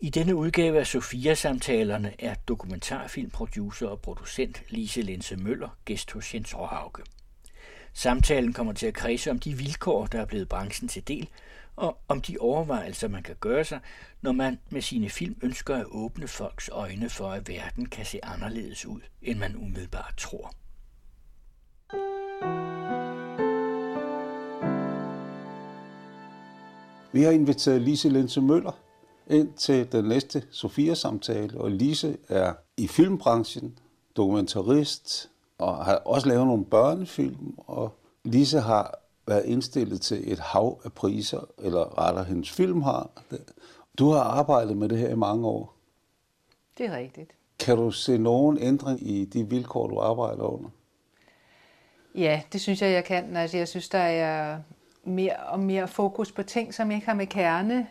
I denne udgave af Sofia-samtalerne er dokumentarfilmproducer og producent Lise Lense Møller gæst hos Jens Råhauke. Samtalen kommer til at kredse om de vilkår, der er blevet branchen til del, og om de overvejelser, man kan gøre sig, når man med sine film ønsker at åbne folks øjne for, at verden kan se anderledes ud, end man umiddelbart tror. Vi har inviteret Lise Lense Møller ind til den næste Sofia-samtale, og Lise er i filmbranchen, dokumentarist, og har også lavet nogle børnefilm, og Lise har været indstillet til et hav af priser, eller rettere hendes film har. Du har arbejdet med det her i mange år. Det er rigtigt. Kan du se nogen ændring i de vilkår, du arbejder under? Ja, det synes jeg, jeg kan. Altså, jeg synes, der er mere og mere fokus på ting, som ikke har med kerne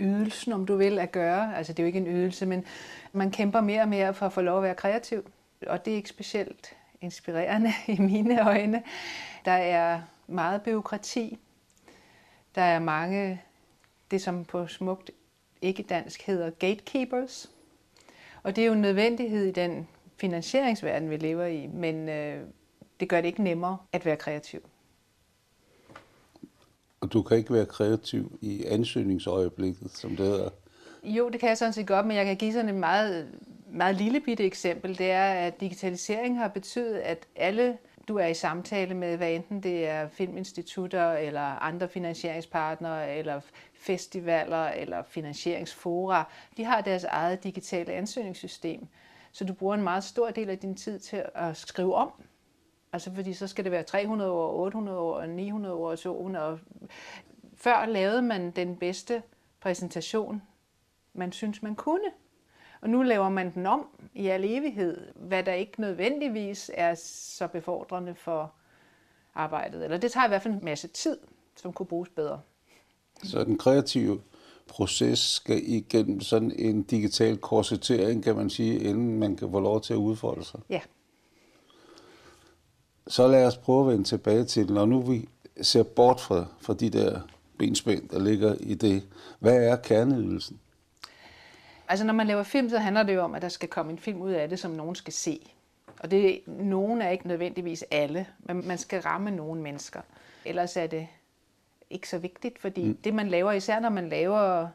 ydelsen, om du vil, at gøre. Altså, det er jo ikke en ydelse, men man kæmper mere og mere for at få lov at være kreativ. Og det er ikke specielt inspirerende i mine øjne. Der er meget byråkrati. Der er mange, det som på smukt ikke dansk hedder gatekeepers. Og det er jo en nødvendighed i den finansieringsverden, vi lever i, men øh, det gør det ikke nemmere at være kreativ. Og du kan ikke være kreativ i ansøgningsøjeblikket, som det hedder? Jo, det kan jeg sådan set godt, men jeg kan give sådan et meget, meget lille bitte eksempel. Det er, at digitalisering har betydet, at alle du er i samtale med, hvad enten det er filminstitutter eller andre finansieringspartnere eller festivaler eller finansieringsfora, de har deres eget digitale ansøgningssystem. Så du bruger en meget stor del af din tid til at skrive om. Altså fordi så skal det være 300 år, 800 år, 900 år og så. Og før lavede man den bedste præsentation, man synes man kunne. Og nu laver man den om i al evighed, hvad der ikke nødvendigvis er så befordrende for arbejdet. Eller det tager i hvert fald en masse tid, som kunne bruges bedre. Så den kreative proces skal igennem sådan en digital korsettering, kan man sige, inden man kan få lov til at udfolde sig? Ja. Så lad os prøve at vende tilbage til, når nu vi ser bort fra, fra de der benspænd, der ligger i det. Hvad er kerneydelsen? Altså når man laver film, så handler det jo om, at der skal komme en film ud af det, som nogen skal se. Og det, nogen er ikke nødvendigvis alle, men man skal ramme nogle mennesker. Ellers er det ikke så vigtigt, fordi mm. det man laver, især når man laver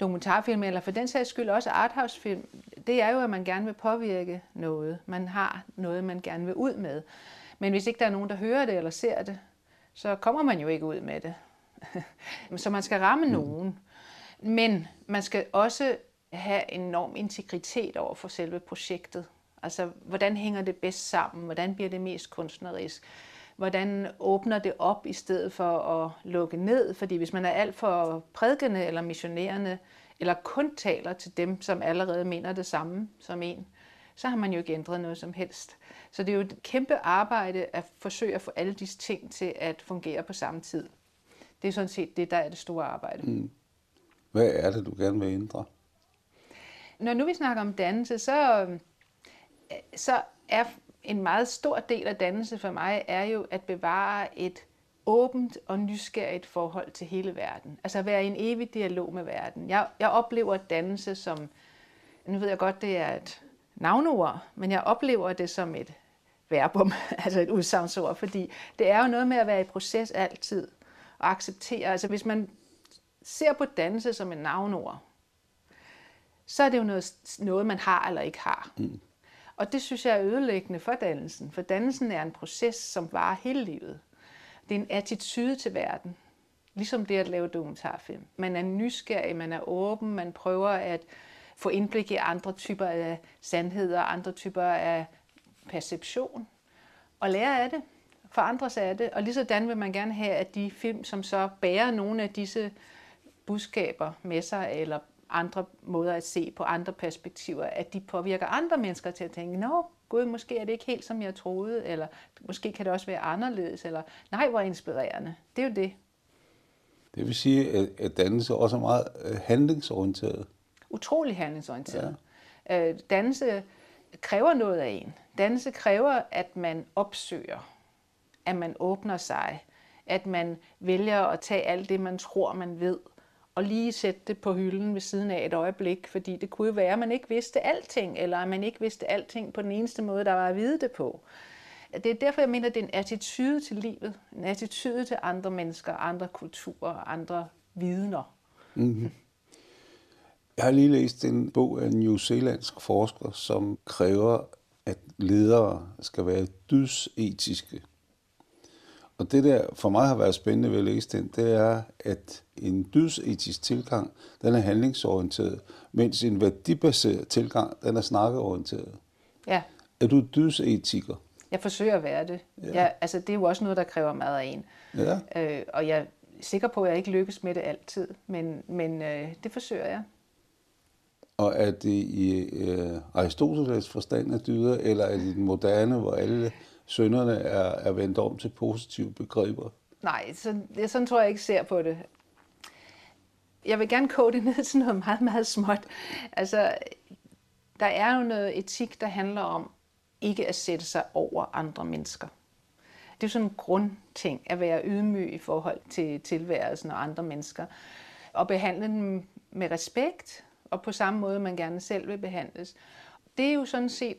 dokumentarfilm, eller for den sags skyld også arthouse-film, det er jo, at man gerne vil påvirke noget. Man har noget, man gerne vil ud med. Men hvis ikke der er nogen, der hører det eller ser det, så kommer man jo ikke ud med det. så man skal ramme mm. nogen. Men man skal også have enorm integritet over for selve projektet. Altså, hvordan hænger det bedst sammen? Hvordan bliver det mest kunstnerisk? Hvordan åbner det op i stedet for at lukke ned? Fordi hvis man er alt for prædikende eller missionerende, eller kun taler til dem, som allerede mener det samme som en, så har man jo ikke ændret noget som helst. Så det er jo et kæmpe arbejde at forsøge at få alle disse ting til at fungere på samme tid. Det er sådan set det, der er det store arbejde. Mm. Hvad er det, du gerne vil ændre? når nu vi snakker om dannelse, så, så er en meget stor del af dannelse for mig, er jo at bevare et åbent og nysgerrigt forhold til hele verden. Altså at være i en evig dialog med verden. Jeg, jeg oplever dannelse som, nu ved jeg godt, det er et navnord, men jeg oplever det som et verbum, altså et udsagnsord, fordi det er jo noget med at være i proces altid og acceptere. Altså hvis man ser på dannelse som et navnord, så er det jo noget, noget man har eller ikke har. Mm. Og det synes jeg er ødelæggende for dannelsen, for dannelsen er en proces, som varer hele livet. Det er en attitude til verden, ligesom det at lave dokumentarfilm. Man er nysgerrig, man er åben, man prøver at få indblik i andre typer af sandheder, andre typer af perception, og lære af det, forandre sig af det. Og lige sådan vil man gerne have, at de film, som så bærer nogle af disse budskaber med sig, eller andre måder at se på andre perspektiver, at de påvirker andre mennesker til at tænke, nå, gud, måske er det ikke helt, som jeg troede, eller måske kan det også være anderledes, eller nej, hvor inspirerende. Det er jo det. Det vil sige, at dannelse også er meget øh, handlingsorienteret. Utrolig handlingsorienteret. Ja. Øh, dannelse kræver noget af en. Dannelse kræver, at man opsøger, at man åbner sig, at man vælger at tage alt det, man tror, man ved, og lige sætte det på hylden ved siden af et øjeblik, fordi det kunne jo være, at man ikke vidste alting, eller at man ikke vidste alting på den eneste måde, der var at vide det på. Det er derfor, jeg mener, at det er en attitude til livet, en attitude til andre mennesker, andre kulturer, andre vidner. Mm-hmm. Jeg har lige læst en bog af en new zealandsk forsker, som kræver, at ledere skal være dydsetiske. Og det der for mig har været spændende ved at læse den, det er, at en dydsetisk tilgang, den er handlingsorienteret, mens en værdibaseret tilgang, den er snakkeorienteret. Ja. Er du dydsetiker? Jeg forsøger at være det. Ja. Jeg, altså, det er jo også noget, der kræver meget af en. Ja. Øh, og jeg er sikker på, at jeg ikke lykkes med det altid, men, men øh, det forsøger jeg. Og er det i øh, Aristoteles forstand af dyder, eller er det i den moderne, hvor alle sønderne er, er vendt om til positive begreber? Nej, så, det, sådan tror jeg ikke ser på det. Jeg vil gerne koge det ned til noget meget, meget småt. Altså, der er jo noget etik, der handler om ikke at sætte sig over andre mennesker. Det er jo sådan en grundting at være ydmyg i forhold til tilværelsen og andre mennesker. Og behandle dem med respekt, og på samme måde, man gerne selv vil behandles. Det er jo sådan set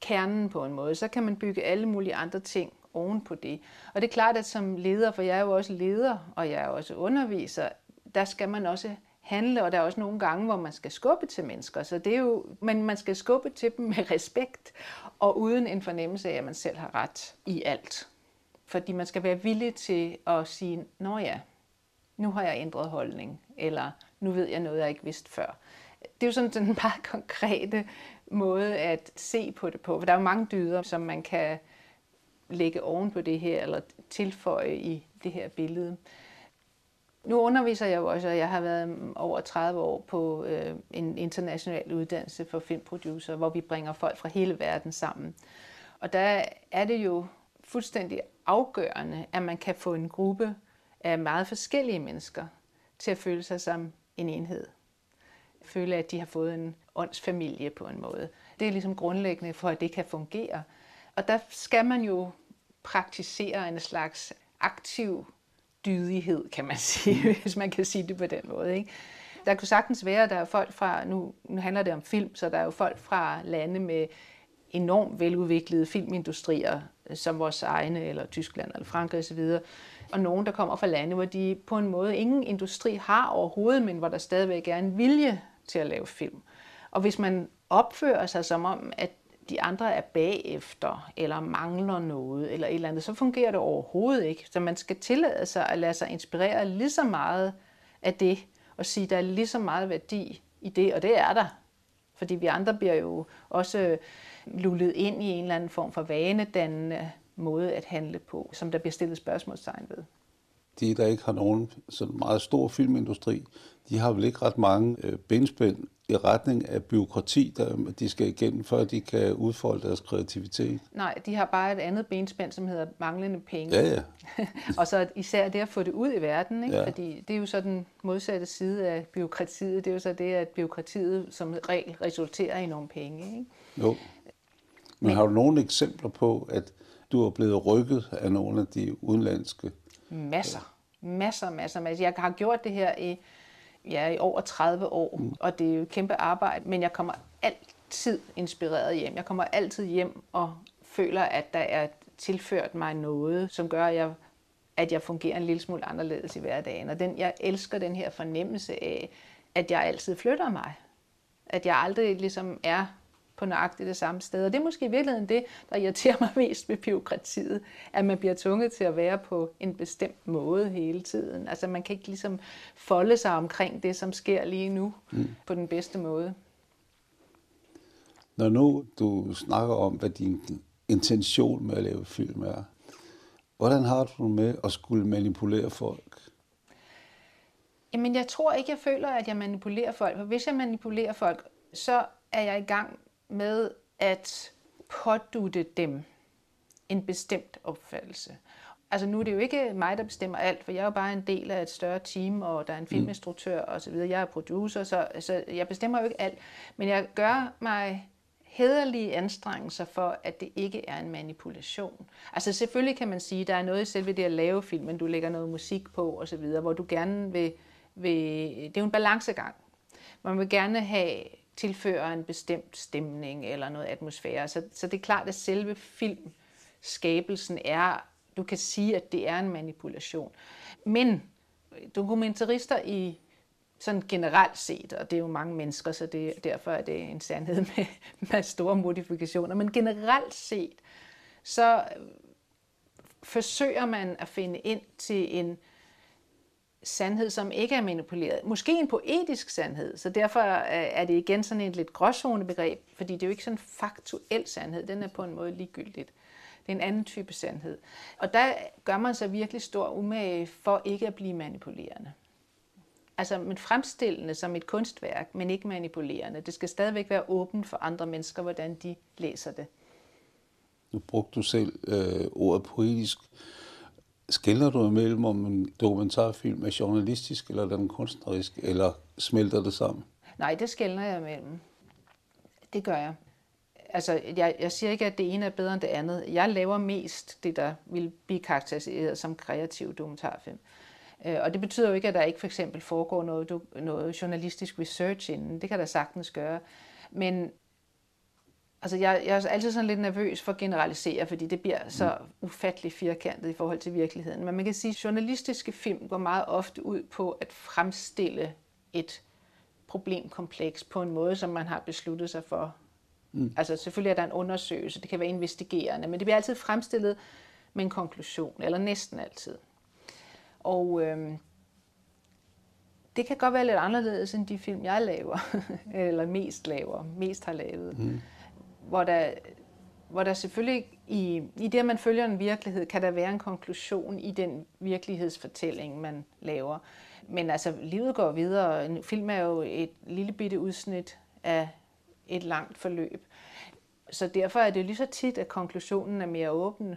kernen på en måde. Så kan man bygge alle mulige andre ting oven på det. Og det er klart, at som leder, for jeg er jo også leder, og jeg er også underviser, der skal man også handle, og der er også nogle gange, hvor man skal skubbe til mennesker. Så det er jo, men man skal skubbe til dem med respekt, og uden en fornemmelse af, at man selv har ret i alt. Fordi man skal være villig til at sige, nå ja, nu har jeg ændret holdning, eller nu ved jeg noget, jeg ikke vidste før. Det er jo sådan en meget konkrete måde at se på det på, for der er jo mange dyder, som man kan lægge oven på det her, eller tilføje i det her billede. Nu underviser jeg jo også, og jeg har været over 30 år på øh, en international uddannelse for filmproducer, hvor vi bringer folk fra hele verden sammen. Og der er det jo fuldstændig afgørende, at man kan få en gruppe af meget forskellige mennesker til at føle sig som en enhed. Føle, at de har fået en åndsfamilie på en måde. Det er ligesom grundlæggende for, at det kan fungere. Og der skal man jo praktisere en slags aktiv dydighed, kan man sige, hvis man kan sige det på den måde. Ikke? Der kunne sagtens være, at der er folk fra, nu, nu handler det om film, så der er jo folk fra lande med enormt veludviklede filmindustrier, øh, som vores egne, eller Tyskland, eller Frankrig osv., og nogen, der kommer fra lande, hvor de på en måde ingen industri har overhovedet, men hvor der stadigvæk er en vilje til at lave film. Og hvis man opfører sig som om, at de andre er bagefter, eller mangler noget, eller et eller andet, så fungerer det overhovedet ikke. Så man skal tillade sig at lade sig inspirere lige så meget af det, og sige, at der er lige så meget værdi i det, og det er der. Fordi vi andre bliver jo også lullet ind i en eller anden form for vanedannende måde at handle på, som der bliver stillet spørgsmålstegn ved. De, der ikke har nogen sådan meget stor filmindustri, de har vel ikke ret mange øh, benspænd i retning af byråkrati, der de skal igennem, før de kan udfolde deres kreativitet. Nej, de har bare et andet benspænd, som hedder manglende penge. Ja, ja. og så især det at få det ud i verden, ikke? Ja. fordi det er jo så den modsatte side af byråkratiet. Det er jo så det, at byråkratiet som regel resulterer i nogle penge. Ikke? Jo. Men, Men har du nogle eksempler på, at du er blevet rykket af nogle af de udenlandske? Masser. Masser, masser, masser. Jeg har gjort det her i ja, i over 30 år, mm. og det er jo et kæmpe arbejde, men jeg kommer altid inspireret hjem. Jeg kommer altid hjem og føler, at der er tilført mig noget, som gør, at jeg, at jeg fungerer en lille smule anderledes i hverdagen. Og den, jeg elsker den her fornemmelse af, at jeg altid flytter mig. At jeg aldrig ligesom er på nøjagtigt det samme sted. Og det er måske i virkeligheden det, der irriterer mig mest ved byråkratiet, at man bliver tvunget til at være på en bestemt måde hele tiden. Altså man kan ikke ligesom folde sig omkring det, som sker lige nu mm. på den bedste måde. Når nu du snakker om, hvad din intention med at lave film er, hvordan har du med at skulle manipulere folk? Jamen, jeg tror ikke, jeg føler, at jeg manipulerer folk. For hvis jeg manipulerer folk, så er jeg i gang med at pådute dem en bestemt opfattelse. Altså nu er det jo ikke mig, der bestemmer alt, for jeg er jo bare en del af et større team, og der er en mm. filminstruktør og så videre. Jeg er producer, så, så jeg bestemmer jo ikke alt. Men jeg gør mig hederlige anstrengelser for, at det ikke er en manipulation. Altså selvfølgelig kan man sige, at der er noget i selve det at lave filmen, du lægger noget musik på og så videre, hvor du gerne vil vil, det er jo en balancegang. Man vil gerne have tilfører en bestemt stemning eller noget atmosfære. Så, så det er klart, at selve filmskabelsen er, du kan sige, at det er en manipulation. Men dokumentarister i sådan generelt set, og det er jo mange mennesker, så det, derfor er det en sandhed med, med store modifikationer, men generelt set, så forsøger man at finde ind til en sandhed, som ikke er manipuleret. Måske en poetisk sandhed, så derfor øh, er det igen sådan et lidt gråzone begreb, fordi det er jo ikke sådan en faktuel sandhed, den er på en måde ligegyldigt. Det er en anden type sandhed. Og der gør man sig virkelig stor umage for ikke at blive manipulerende. Altså, men fremstillende som et kunstværk, men ikke manipulerende. Det skal stadigvæk være åbent for andre mennesker, hvordan de læser det. Nu brugte du selv øh, ordet poetisk. Skiller du imellem, om en dokumentarfilm er journalistisk, eller den kunstnerisk, eller smelter det sammen? Nej, det skælder jeg imellem. Det gør jeg. Altså, jeg, jeg siger ikke, at det ene er bedre end det andet. Jeg laver mest det, der vil blive karakteriseret som kreativ dokumentarfilm. Øh, og det betyder jo ikke, at der ikke for eksempel foregår noget, noget journalistisk research inden. Det kan der sagtens gøre. Men altså jeg, jeg er altid sådan lidt nervøs for at generalisere, fordi det bliver så mm. ufattelig firkantet i forhold til virkeligheden. Men man kan sige, at journalistiske film går meget ofte ud på at fremstille et problemkompleks på en måde, som man har besluttet sig for. Mm. Altså selvfølgelig er der en undersøgelse, det kan være investigerende, men det bliver altid fremstillet med en konklusion, eller næsten altid. Og øhm, det kan godt være lidt anderledes end de film, jeg laver, eller mest laver, mest har lavet. Mm. Hvor, der, hvor der selvfølgelig i, i det, at man følger en virkelighed, kan der være en konklusion i den virkelighedsfortælling, man laver. Men altså, livet går videre. En film er jo et lille bitte udsnit af et langt forløb. Så derfor er det lige så tit, at konklusionen er mere åben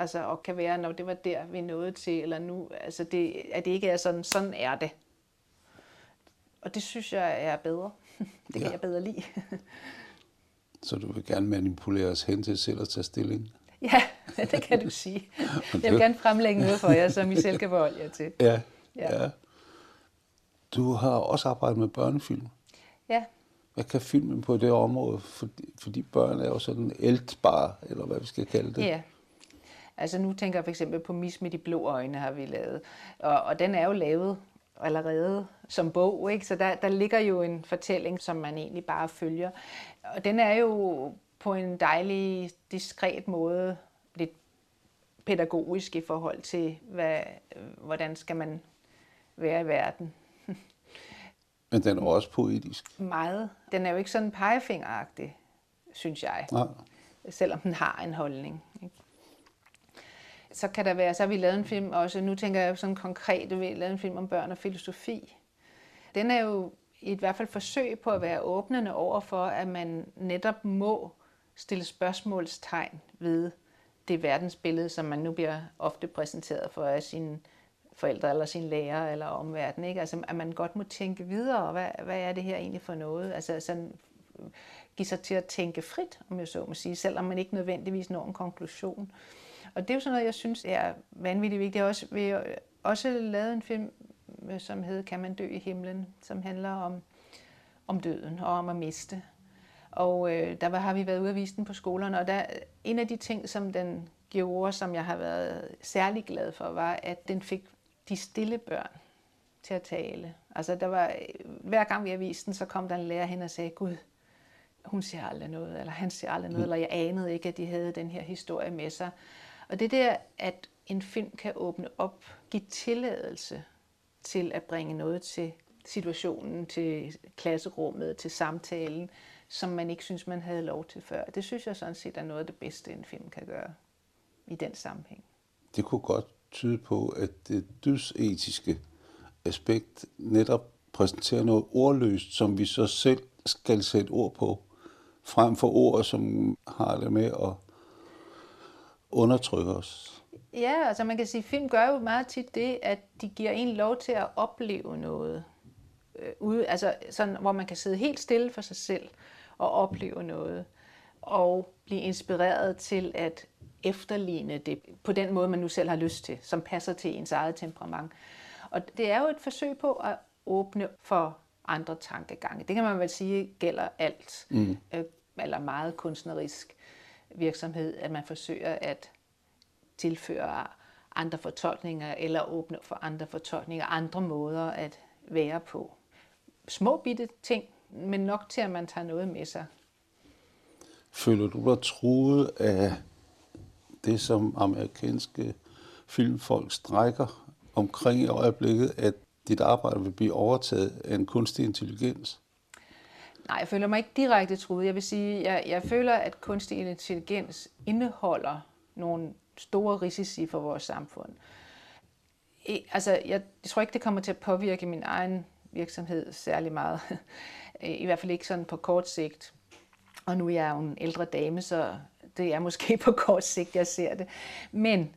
Altså, og kan være, når det var der, vi nåede til, eller nu, altså det, at det ikke er sådan, sådan er det. Og det synes jeg er bedre. Det kan ja. jeg bedre lide. Så du vil gerne manipulere os hen til selv at tage stilling? Ja, det kan du sige. Jeg vil gerne fremlægge noget for jer, som I selv kan forholde jer til. Ja, ja. ja. Du har også arbejdet med børnefilm. Ja. Hvad kan filmen på det område? Fordi, fordi børn er jo sådan eltbare, eller hvad vi skal kalde det. Ja, Altså nu tænker jeg for eksempel på Mis med de blå øjne har vi lavet. Og, og den er jo lavet allerede som bog, ikke? så der, der ligger jo en fortælling, som man egentlig bare følger. Og den er jo på en dejlig, diskret måde lidt pædagogisk i forhold til, hvad, hvordan skal man være i verden. Men den er også poetisk. Meget. Den er jo ikke sådan pegefingeragtig, synes jeg. Nej. Selvom den har en holdning. Ikke? Så kan der være, så har vi lavet en film også, nu tænker jeg sådan konkret, vi har lavet en film om børn og filosofi. Den er jo i hvert fald forsøg på at være åbnende over for, at man netop må stille spørgsmålstegn ved det verdensbillede, som man nu bliver ofte præsenteret for af sine forældre eller sine lærere eller omverden. Ikke? Altså, at man godt må tænke videre, hvad, hvad er det her egentlig for noget? Altså sådan øh, give sig til at tænke frit, om jeg så må sige, selvom man ikke nødvendigvis når en konklusion. Og det er jo sådan noget, jeg synes er vanvittigt vigtigt. Jeg også, vi har også lavet en film, øh, som hedder Kan man dø i himlen, som handler om, om døden og om at miste. Og øh, der har vi været ude og vise den på skolerne, og der, en af de ting, som den gjorde, som jeg har været særlig glad for, var, at den fik de stille børn til at tale. Altså der var, hver gang vi har vist den, så kom der en lærer hen og sagde, Gud, hun siger aldrig noget, eller han siger aldrig noget, mm. eller jeg anede ikke, at de havde den her historie med sig. Og det der, at en film kan åbne op, give tilladelse til at bringe noget til situationen, til klasserummet, til samtalen, som man ikke synes, man havde lov til før. Det synes jeg sådan set er noget af det bedste, en film kan gøre i den sammenhæng. Det kunne godt tyde på, at det dysetiske aspekt netop præsenterer noget ordløst, som vi så selv skal sætte ord på, frem for ord, som har det med at undertrykke os. Ja, altså man kan sige, at film gør jo meget tit det, at de giver en lov til at opleve noget. Øh, ude, altså sådan, hvor man kan sidde helt stille for sig selv og opleve noget. Og blive inspireret til at efterligne det på den måde, man nu selv har lyst til, som passer til ens eget temperament. Og det er jo et forsøg på at åbne for andre tankegange. Det kan man vel sige gælder alt, mm. øh, eller meget kunstnerisk virksomhed, at man forsøger at tilføre andre fortolkninger, eller åbne for andre fortolkninger, andre måder at være på. Små bitte ting, men nok til, at man tager noget med sig. Føler du dig truet af det, som amerikanske filmfolk strækker omkring i øjeblikket, at dit arbejde vil blive overtaget af en kunstig intelligens? Nej, jeg føler mig ikke direkte truet. Jeg vil sige, jeg, jeg føler, at kunstig intelligens indeholder nogle store risici for vores samfund. I, altså, jeg, jeg tror ikke, det kommer til at påvirke min egen virksomhed særlig meget. I hvert fald ikke sådan på kort sigt. Og nu er jeg jo en ældre dame, så det er måske på kort sigt, jeg ser det. Men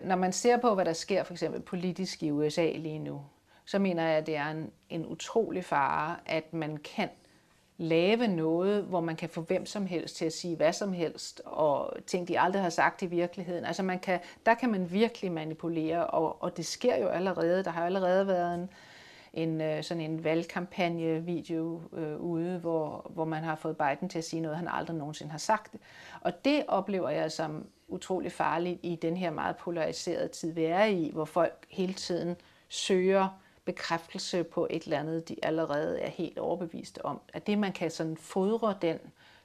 når man ser på, hvad der sker for eksempel politisk i USA lige nu, så mener jeg, at det er en, en utrolig fare, at man kan lave noget, hvor man kan få hvem som helst til at sige hvad som helst, og ting, de aldrig har sagt i virkeligheden. Altså man kan, der kan man virkelig manipulere, og, og det sker jo allerede. Der har allerede været en, en øh, sådan en valgkampagne-video øh, ude, hvor, hvor man har fået Biden til at sige noget, han aldrig nogensinde har sagt. Og det oplever jeg som utrolig farligt i den her meget polariserede tid, vi er i, hvor folk hele tiden søger bekræftelse på et eller andet, de allerede er helt overbeviste om. At det, man kan sådan fodre den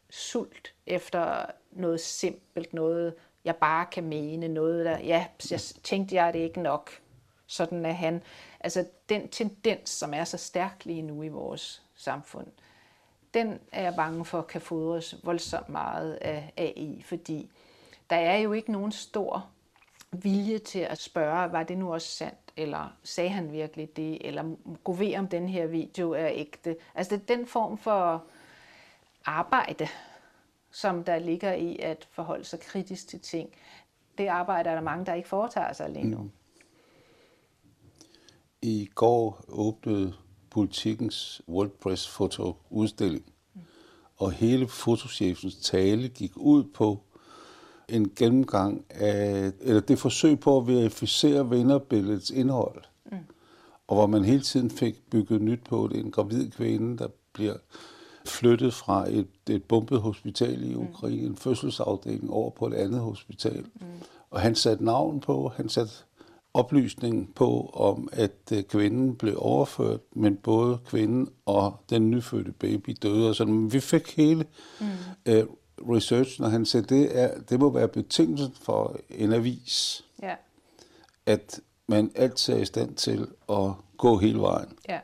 sult efter noget simpelt, noget jeg bare kan mene, noget der, ja, jeg tænkte jeg det ikke nok. Sådan er han. Altså den tendens, som er så stærk lige nu i vores samfund, den er jeg bange for kan fodres voldsomt meget af AI, fordi der er jo ikke nogen stor vilje til at spørge, var det nu også sandt, eller sagde han virkelig det, eller gå ved om den her video er ægte. Altså det er den form for arbejde, som der ligger i at forholde sig kritisk til ting. Det arbejde er der mange, der ikke foretager sig lige nu. Mm. I går åbnede politikens WordPress-fotoudstilling, mm. og hele fotochefens tale gik ud på en gennemgang af, eller det forsøg på at verificere vinderbilledets indhold. Mm. Og hvor man hele tiden fik bygget nyt på det. En gravid kvinde, der bliver flyttet fra et, et bombet hospital i mm. Ukraine, mm. en fødselsafdeling, over på et andet hospital. Mm. Og han satte navn på, han satte oplysning på, om at øh, kvinden blev overført, men både kvinden og den nyfødte baby døde. Og sådan. Men vi fik hele mm. øh, research, når han siger, det, er, det må være betingelsen for en avis, ja. at man altid er i stand til at gå hele vejen. Ja.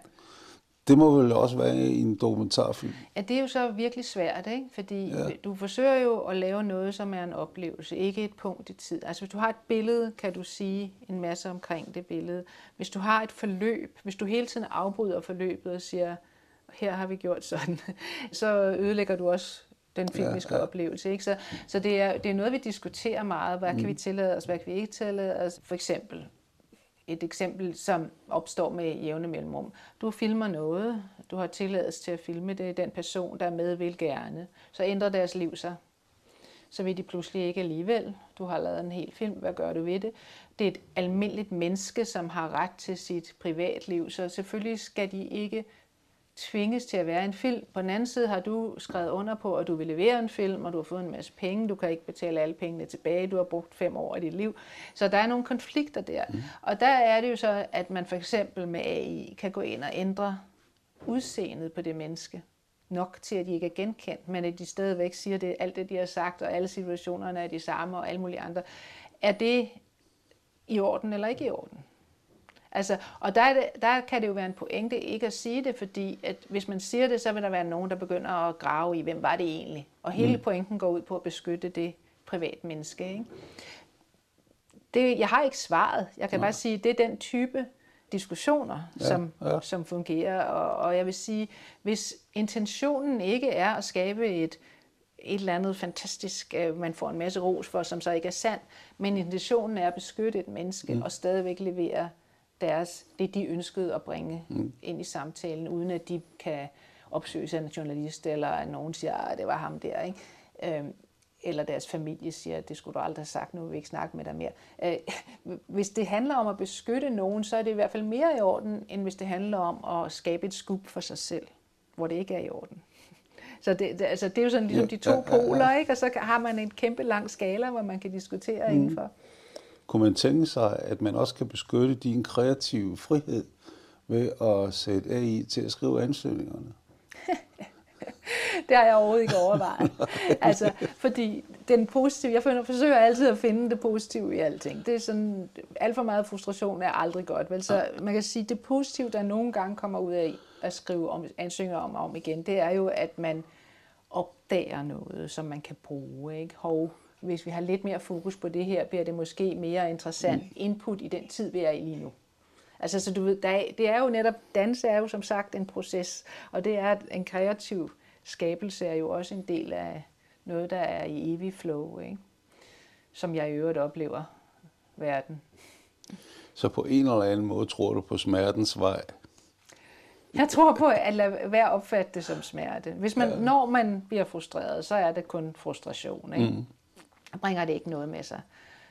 Det må vel også være i en dokumentarfilm. Ja, det er jo så virkelig svært, ikke? fordi ja. du forsøger jo at lave noget, som er en oplevelse, ikke et punkt i tid. Altså hvis du har et billede, kan du sige en masse omkring det billede. Hvis du har et forløb, hvis du hele tiden afbryder forløbet og siger, her har vi gjort sådan, så ødelægger du også den filmiske ja, ja. oplevelse. Ikke? Så, så det, er, det er noget, vi diskuterer meget. Hvad mm. kan vi tillade os, hvad kan vi ikke tillade os? For eksempel, et eksempel, som opstår med jævne mellemrum. Du filmer noget, du har tilladelse til at filme det, den person, der er med, vil gerne. Så ændrer deres liv sig. Så vil de pludselig ikke alligevel. Du har lavet en hel film, hvad gør du ved det? Det er et almindeligt menneske, som har ret til sit privatliv, så selvfølgelig skal de ikke tvinges til at være en film. På den anden side har du skrevet under på, at du vil levere en film, og du har fået en masse penge. Du kan ikke betale alle pengene tilbage. Du har brugt fem år af dit liv. Så der er nogle konflikter der. Mm. Og der er det jo så, at man for eksempel med AI kan gå ind og ændre udseendet på det menneske nok til, at de ikke er genkendt, men at de stadigvæk siger det, alt det, de har sagt, og alle situationerne er de samme, og alle mulige andre. Er det i orden eller ikke i orden? Altså, og der, det, der kan det jo være en pointe ikke at sige det, fordi at hvis man siger det, så vil der være nogen, der begynder at grave i, hvem var det egentlig? Og hele mm. pointen går ud på at beskytte det privat menneske. Ikke? Det, jeg har ikke svaret. Jeg kan ja. bare sige, at det er den type diskussioner, ja, som, ja. som fungerer. Og, og jeg vil sige, hvis intentionen ikke er at skabe et, et eller andet fantastisk, øh, man får en masse ros for, som så ikke er sand, men intentionen er at beskytte et menneske mm. og stadigvæk levere deres, det, de ønskede at bringe mm. ind i samtalen, uden at de kan opsøges af en journalist, eller at nogen siger, at ah, det var ham der. Ikke? Øhm, eller deres familie siger, at det skulle du aldrig have sagt, nu vil vi ikke snakke med dig mere. Øh, hvis det handler om at beskytte nogen, så er det i hvert fald mere i orden, end hvis det handler om at skabe et skub for sig selv, hvor det ikke er i orden. Så det, det, altså, det er jo sådan ligesom ja, de to ja, poler, ja, ja. ikke? og så har man en kæmpe lang skala, hvor man kan diskutere mm. indenfor. Kunne man tænke sig, at man også kan beskytte din kreative frihed ved at sætte AI til at skrive ansøgningerne? det har jeg overhovedet ikke overvejet. altså, fordi den positive, jeg forsøger altid at finde det positive i alting. Det er sådan, alt for meget frustration er aldrig godt. Vel? Så man kan sige, det positive, der nogle gange kommer ud af at skrive om, ansøgninger om og om igen, det er jo, at man opdager noget, som man kan bruge. Ikke? Hov, hvis vi har lidt mere fokus på det her, bliver det måske mere interessant mm. input i den tid, vi er i lige nu. Altså, så du ved, der er, det er jo netop, danse er jo som sagt en proces, og det er en kreativ skabelse er jo også en del af noget, der er i evig flow, ikke? som jeg i øvrigt oplever verden. Så på en eller anden måde tror du på smertens vej? Jeg tror på at lade være opfatte det som smerte. Hvis man, ja. Når man bliver frustreret, så er det kun frustration. Ikke? Mm. Bringer det ikke noget med sig.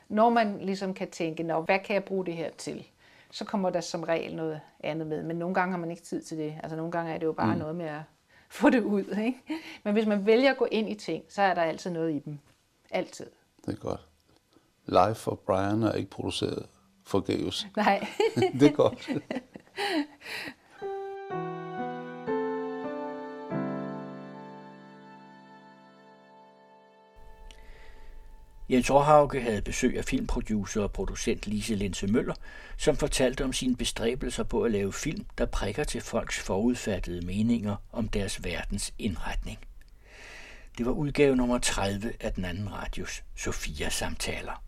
Når man ligesom kan tænke, Nå, hvad kan jeg bruge det her til? Så kommer der som regel noget andet med. Men nogle gange har man ikke tid til det. Altså nogle gange er det jo bare mm. noget med at få det ud. Ikke? Men hvis man vælger at gå ind i ting, så er der altid noget i dem. Altid. Det er godt. Live for Brian er ikke produceret forgæves. Nej. det er godt. Jens Århauge havde besøg af filmproducer og producent Lise Linse Møller, som fortalte om sine bestræbelser på at lave film, der prikker til folks forudfattede meninger om deres verdens indretning. Det var udgave nummer 30 af den anden radios Sofia Samtaler.